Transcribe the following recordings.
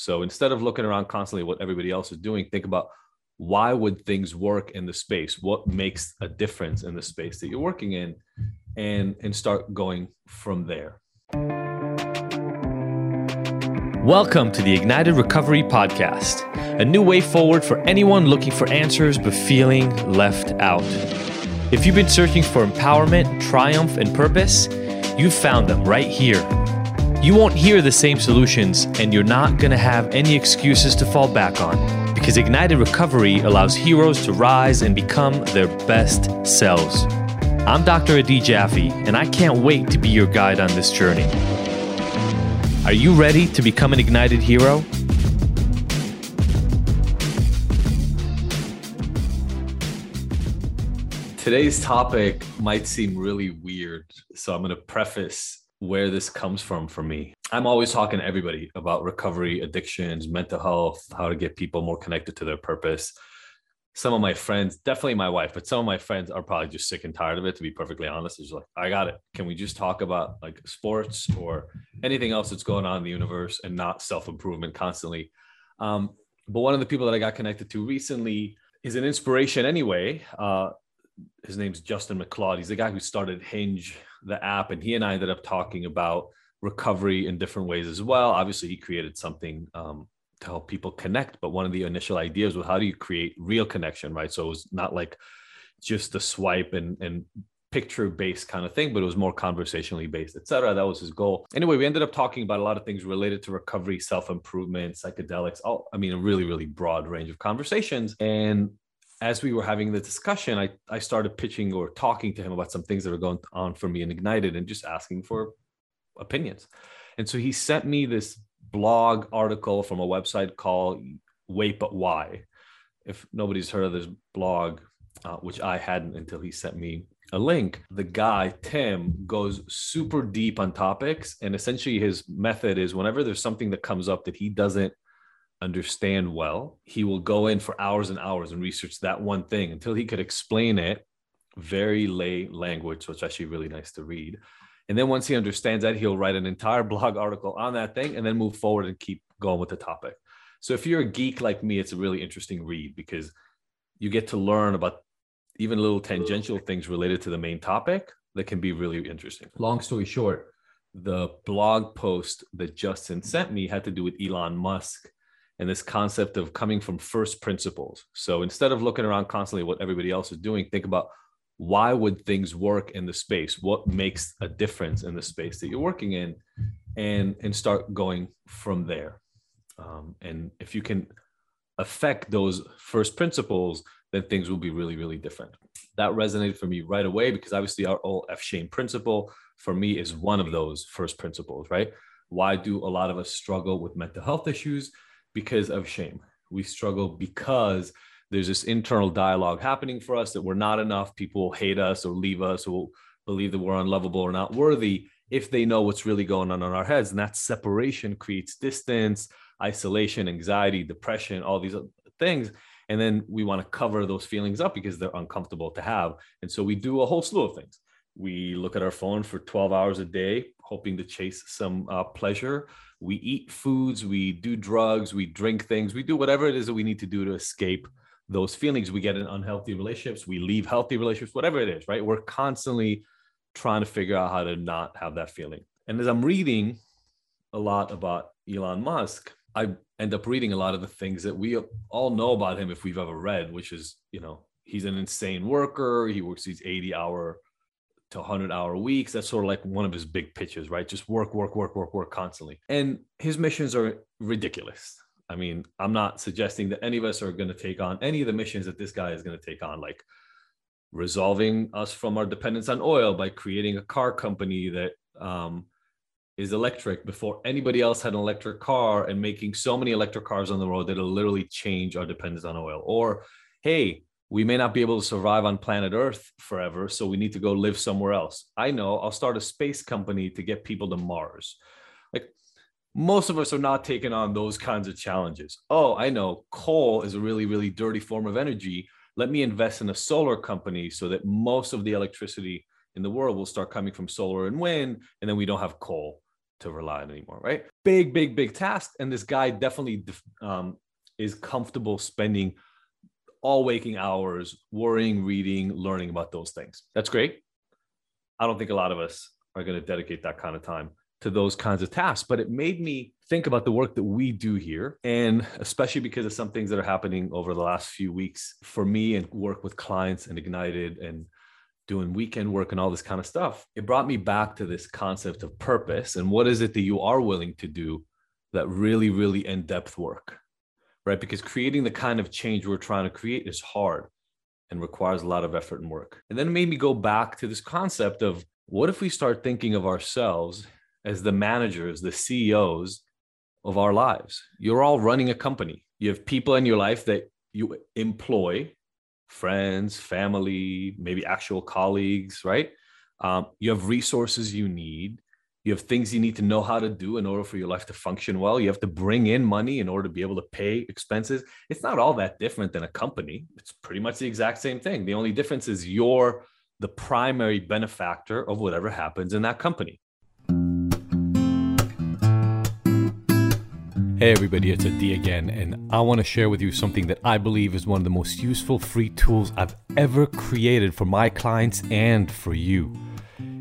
So instead of looking around constantly what everybody else is doing, think about why would things work in the space? What makes a difference in the space that you're working in? And, and start going from there. Welcome to the Ignited Recovery Podcast, a new way forward for anyone looking for answers but feeling left out. If you've been searching for empowerment, triumph, and purpose, you've found them right here. You won't hear the same solutions, and you're not going to have any excuses to fall back on because Ignited Recovery allows heroes to rise and become their best selves. I'm Dr. Adi Jaffe, and I can't wait to be your guide on this journey. Are you ready to become an ignited hero? Today's topic might seem really weird, so I'm going to preface where this comes from for me. I'm always talking to everybody about recovery, addictions, mental health, how to get people more connected to their purpose. Some of my friends, definitely my wife, but some of my friends are probably just sick and tired of it, to be perfectly honest. It's like, I got it. Can we just talk about like sports or anything else that's going on in the universe and not self improvement constantly? Um, but one of the people that I got connected to recently is an inspiration anyway. Uh, his name's Justin McLeod. He's the guy who started Hinge, the app, and he and I ended up talking about recovery in different ways as well. Obviously, he created something um, to help people connect, but one of the initial ideas was how do you create real connection, right? So it was not like just a swipe and and picture based kind of thing, but it was more conversationally based, etc. That was his goal. Anyway, we ended up talking about a lot of things related to recovery, self improvement, psychedelics. All I mean, a really really broad range of conversations and as we were having the discussion, I, I started pitching or talking to him about some things that were going on for me and Ignited and just asking for opinions. And so he sent me this blog article from a website called Wait But Why. If nobody's heard of this blog, uh, which I hadn't until he sent me a link, the guy, Tim, goes super deep on topics. And essentially, his method is whenever there's something that comes up that he doesn't understand well, he will go in for hours and hours and research that one thing until he could explain it very lay language, so it's actually really nice to read. And then once he understands that, he'll write an entire blog article on that thing and then move forward and keep going with the topic. So if you're a geek like me, it's a really interesting read because you get to learn about even little tangential things related to the main topic that can be really interesting. Long story short, the blog post that Justin sent me had to do with Elon Musk and this concept of coming from first principles. So instead of looking around constantly what everybody else is doing, think about why would things work in the space? What makes a difference in the space that you're working in, and and start going from there. Um, and if you can affect those first principles, then things will be really really different. That resonated for me right away because obviously our old F shame principle for me is one of those first principles, right? Why do a lot of us struggle with mental health issues? Because of shame. We struggle because there's this internal dialogue happening for us that we're not enough. People hate us or leave us or believe that we're unlovable or not worthy if they know what's really going on in our heads. And that separation creates distance, isolation, anxiety, depression, all these things. And then we want to cover those feelings up because they're uncomfortable to have. And so we do a whole slew of things. We look at our phone for 12 hours a day, hoping to chase some uh, pleasure we eat foods, we do drugs, we drink things, we do whatever it is that we need to do to escape those feelings. We get in unhealthy relationships, we leave healthy relationships, whatever it is, right? We're constantly trying to figure out how to not have that feeling. And as I'm reading a lot about Elon Musk, I end up reading a lot of the things that we all know about him if we've ever read, which is, you know, he's an insane worker. He works these 80 hour to 100 hour weeks. That's sort of like one of his big pitches, right? Just work, work, work, work, work constantly. And his missions are ridiculous. I mean, I'm not suggesting that any of us are going to take on any of the missions that this guy is going to take on, like resolving us from our dependence on oil by creating a car company that um, is electric before anybody else had an electric car and making so many electric cars on the road that it'll literally change our dependence on oil. Or, hey, we may not be able to survive on planet Earth forever, so we need to go live somewhere else. I know I'll start a space company to get people to Mars. Like most of us are not taking on those kinds of challenges. Oh, I know coal is a really, really dirty form of energy. Let me invest in a solar company so that most of the electricity in the world will start coming from solar and wind, and then we don't have coal to rely on anymore, right? big, big, big task. And this guy definitely um, is comfortable spending all waking hours worrying, reading, learning about those things. That's great. I don't think a lot of us are going to dedicate that kind of time to those kinds of tasks. But it made me think about the work that we do here. And especially because of some things that are happening over the last few weeks for me and work with clients and Ignited and doing weekend work and all this kind of stuff, it brought me back to this concept of purpose and what is it that you are willing to do that really, really in depth work, right? Because creating the kind of change we're trying to create is hard and requires a lot of effort and work. And then it made me go back to this concept of what if we start thinking of ourselves as the managers, the CEOs of our lives? You're all running a company. You have people in your life that you employ, friends, family, maybe actual colleagues, right? Um, you have resources you need. You have things you need to know how to do in order for your life to function well. You have to bring in money in order to be able to pay expenses. It's not all that different than a company. It's pretty much the exact same thing. The only difference is you're the primary benefactor of whatever happens in that company. Hey everybody, it's Adi again, and I want to share with you something that I believe is one of the most useful free tools I've ever created for my clients and for you.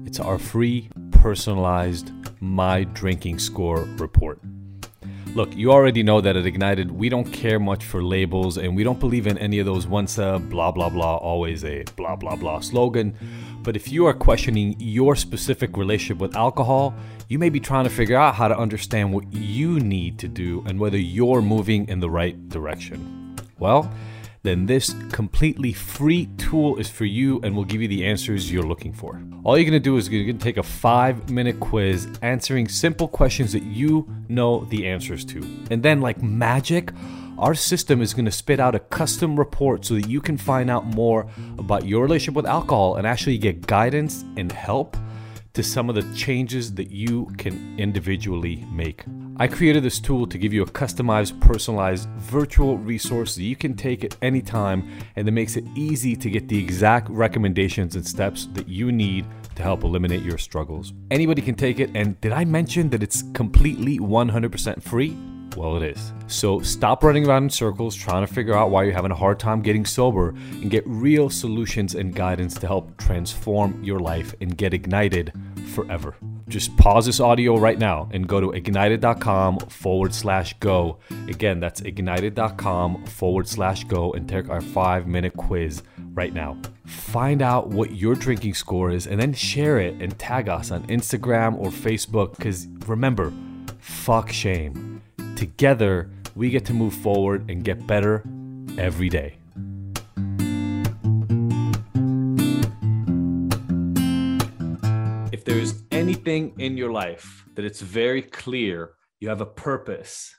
It's our free personalized My Drinking Score report. Look, you already know that at Ignited, we don't care much for labels and we don't believe in any of those once a blah blah blah, always a blah blah blah slogan. But if you are questioning your specific relationship with alcohol, you may be trying to figure out how to understand what you need to do and whether you're moving in the right direction. Well, then this completely free tool is for you and will give you the answers you're looking for. All you're gonna do is you're gonna take a five minute quiz answering simple questions that you know the answers to. And then, like magic, our system is going to spit out a custom report so that you can find out more about your relationship with alcohol and actually get guidance and help to some of the changes that you can individually make. I created this tool to give you a customized, personalized virtual resource that you can take at any time and that makes it easy to get the exact recommendations and steps that you need to help eliminate your struggles. Anybody can take it, and did I mention that it's completely 100% free? Well, it is. So stop running around in circles trying to figure out why you're having a hard time getting sober and get real solutions and guidance to help transform your life and get ignited forever. Just pause this audio right now and go to ignited.com forward slash go. Again, that's ignited.com forward slash go and take our five minute quiz right now. Find out what your drinking score is and then share it and tag us on Instagram or Facebook because remember, fuck shame Together, we get to move forward and get better every day. If there's anything in your life that it's very clear you have a purpose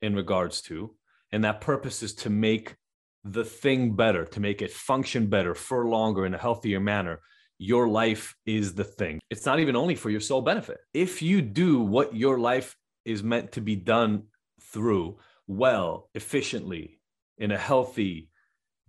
in regards to, and that purpose is to make the thing better, to make it function better for longer in a healthier manner, your life is the thing. It's not even only for your sole benefit. If you do what your life is meant to be done through well, efficiently, in a healthy,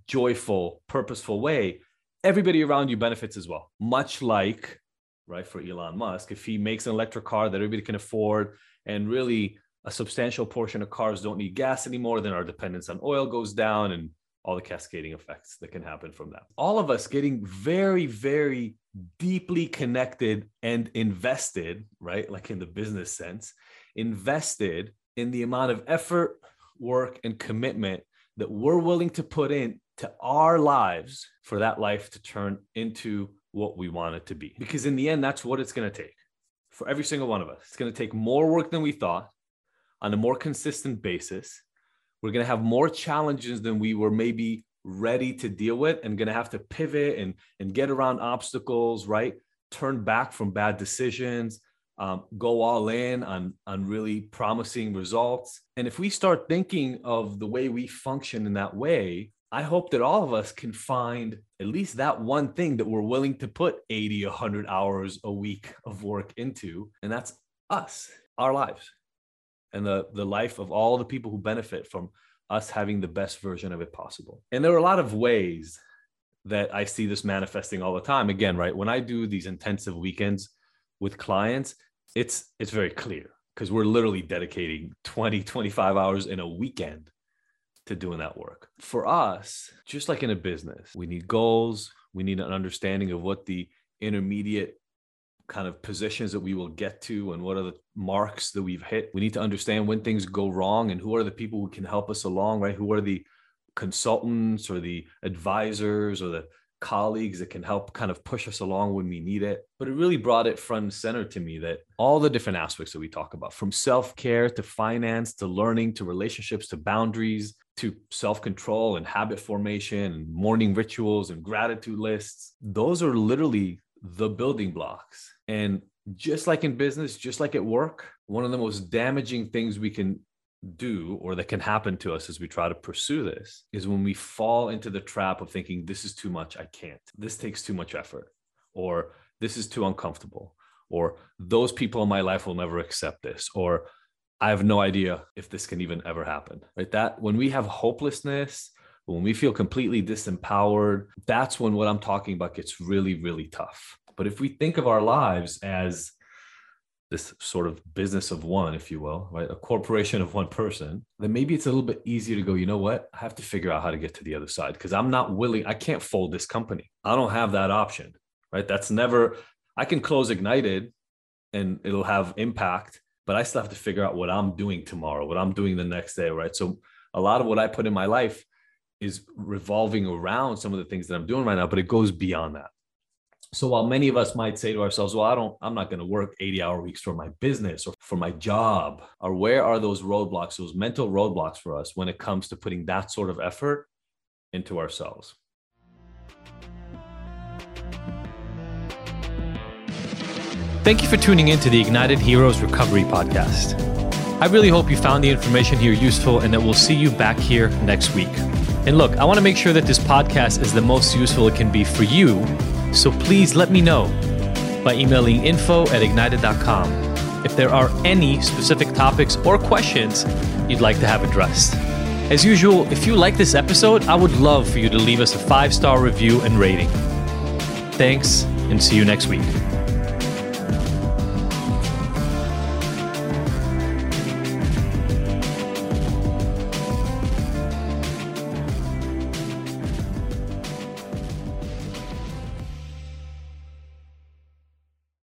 joyful, purposeful way, everybody around you benefits as well. Much like, right, for Elon Musk, if he makes an electric car that everybody can afford and really a substantial portion of cars don't need gas anymore, then our dependence on oil goes down and all the cascading effects that can happen from that. All of us getting very, very deeply connected and invested, right? Like in the business sense, invested in the amount of effort, work, and commitment that we're willing to put in to our lives for that life to turn into what we want it to be. Because in the end, that's what it's going to take for every single one of us. It's going to take more work than we thought on a more consistent basis. We're going to have more challenges than we were maybe ready to deal with and going to have to pivot and, and get around obstacles, right? Turn back from bad decisions, um, go all in on, on really promising results. And if we start thinking of the way we function in that way, I hope that all of us can find at least that one thing that we're willing to put 80, 100 hours a week of work into. And that's us, our lives, and the, the life of all the people who benefit from us having the best version of it possible. And there are a lot of ways that I see this manifesting all the time. Again, right? When I do these intensive weekends, with clients, it's it's very clear. because we're literally dedicating 20, 25 hours in a weekend to doing that work. For us, just like in a business, we need goals, we need an understanding of what the intermediate kind of positions that we will get to and what are the marks that we've hit. We need to understand when things go wrong and who are the people who can help us along, right? Who are the consultants or the advisors or the colleagues that can help kind of push us along when we need it. But it really brought it front and center to me that all the different aspects that we talk about, from self care to finance to learning to relationships to boundaries to self control and habit formation and morning rituals and gratitude lists, those are literally the building blocks. And just like in business, just like at work, one of the most damaging things we can do or that can happen to us as we try to pursue this is when we fall into the trap of thinking this is too much. I can't. This takes too much effort or this is too uncomfortable or those people in my life will never accept this or i have no idea if this can even ever happen right that when we have hopelessness when we feel completely disempowered that's when what i'm talking about gets really really tough but if we think of our lives as this sort of business of one, if you will, right? A corporation of one person, then maybe it's a little bit easier to go, you know what? I have to figure out how to get to the other side because I'm not willing, I can't fold this company. I don't have that option, right? That's never, I can close Ignited and it'll have impact, but I still have to figure out what I'm doing tomorrow, what I'm doing the next day, right? So a lot of what I put in my life is revolving around some of the things that I'm doing right now, but it goes beyond that. So while many of us might say to ourselves, well, I don't, I'm not going to work 80 hour weeks for my business or for my job, or where are those roadblocks, those mental roadblocks for us when it comes to putting that sort of effort into ourselves? Thank you for tuning in to the Ignited Heroes Recovery Podcast. I really hope you found the information here useful and that we'll see you back here next week. And look, I want to make sure that this podcast is the most useful it can be for you so please let me know by emailing info at ignited.com if there are any specific topics or questions you'd like to have addressed. As usual, if you like this episode, I would love for you to leave us a five star review and rating. Thanks, and see you next week.